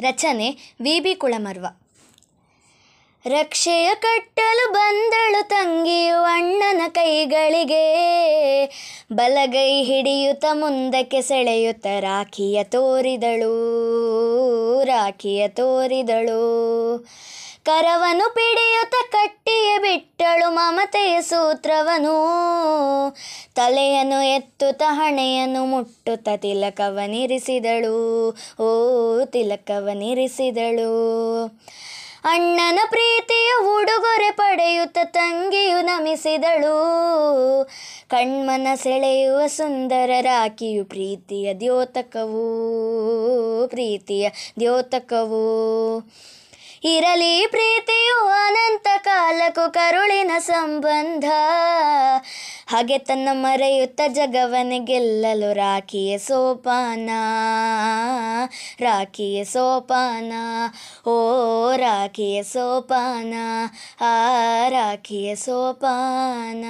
ರಚನೆ V. B. ಕುಳಮರ್ವ. ರಕ್ಷೆಯ ಕಟ್ಟಲು ಬಂದಳು ತಂಗಿಯು ಅಣ್ಣನ ಕೈಗಳಿಗೆ. ಬಲಗೈ ಹಿಡಿಯುತ್ತ ಮುಂದಕ್ಕೆ ಸೆಳೆಯುತ್ತ ರಾಖಿಯ ತೋರಿದಳು ರಾಖಿಯ ತೋರಿದಳು. ಕರವನು ಪಿಡಿಯುತ್ತ ಬಿಟ್ಟಳು ಮಮತೆಯ ಸೂತ್ರವನು. ತಲೆಯನ್ನು ಎತ್ತುತ್ತ ಹಣೆಯನ್ನು ಮುಟ್ಟುತ್ತ ತಿಲಕವನಿರಿಸಿದಳು ಓ ತಿಲಕವನಿರಿಸಿದಳು ಅಣ್ಣನ ಪ್ರೀತಿಯ ಉಡುಗೊರೆ ಪಡೆಯುತ್ತ ತಂಗಿಯು ನಮಿಸಿದಳು. ಕಣ್ಮನ ಸೆಳೆಯುವ ಸುಂದರ ರಾಖಿಯು ಪ್ರೀತಿಯ ದ್ಯೋತಕವು ಪ್ರೀತಿಯ ದ್ಯೋತಕವು. ಇರಲಿ ಪ್ರೀತಿಯು ಕಾಲಕ್ಕೂ ಕರುಳಿನ ಸಂಬಂಧ. ಹಾಗೆ ತನ್ನ ಮರೆಯುತ್ತ ಜಗವನ ಗೆಲ್ಲಲು ರಾಖಿಯ ಸೋಪಾನ. ರಾಖಿಯ ಸೋಪಾನ. ಓ, ರಾಖಿಯ ಸೋಪಾನ. ಆ, ರಾಖಿಯ ಸೋಪಾನ.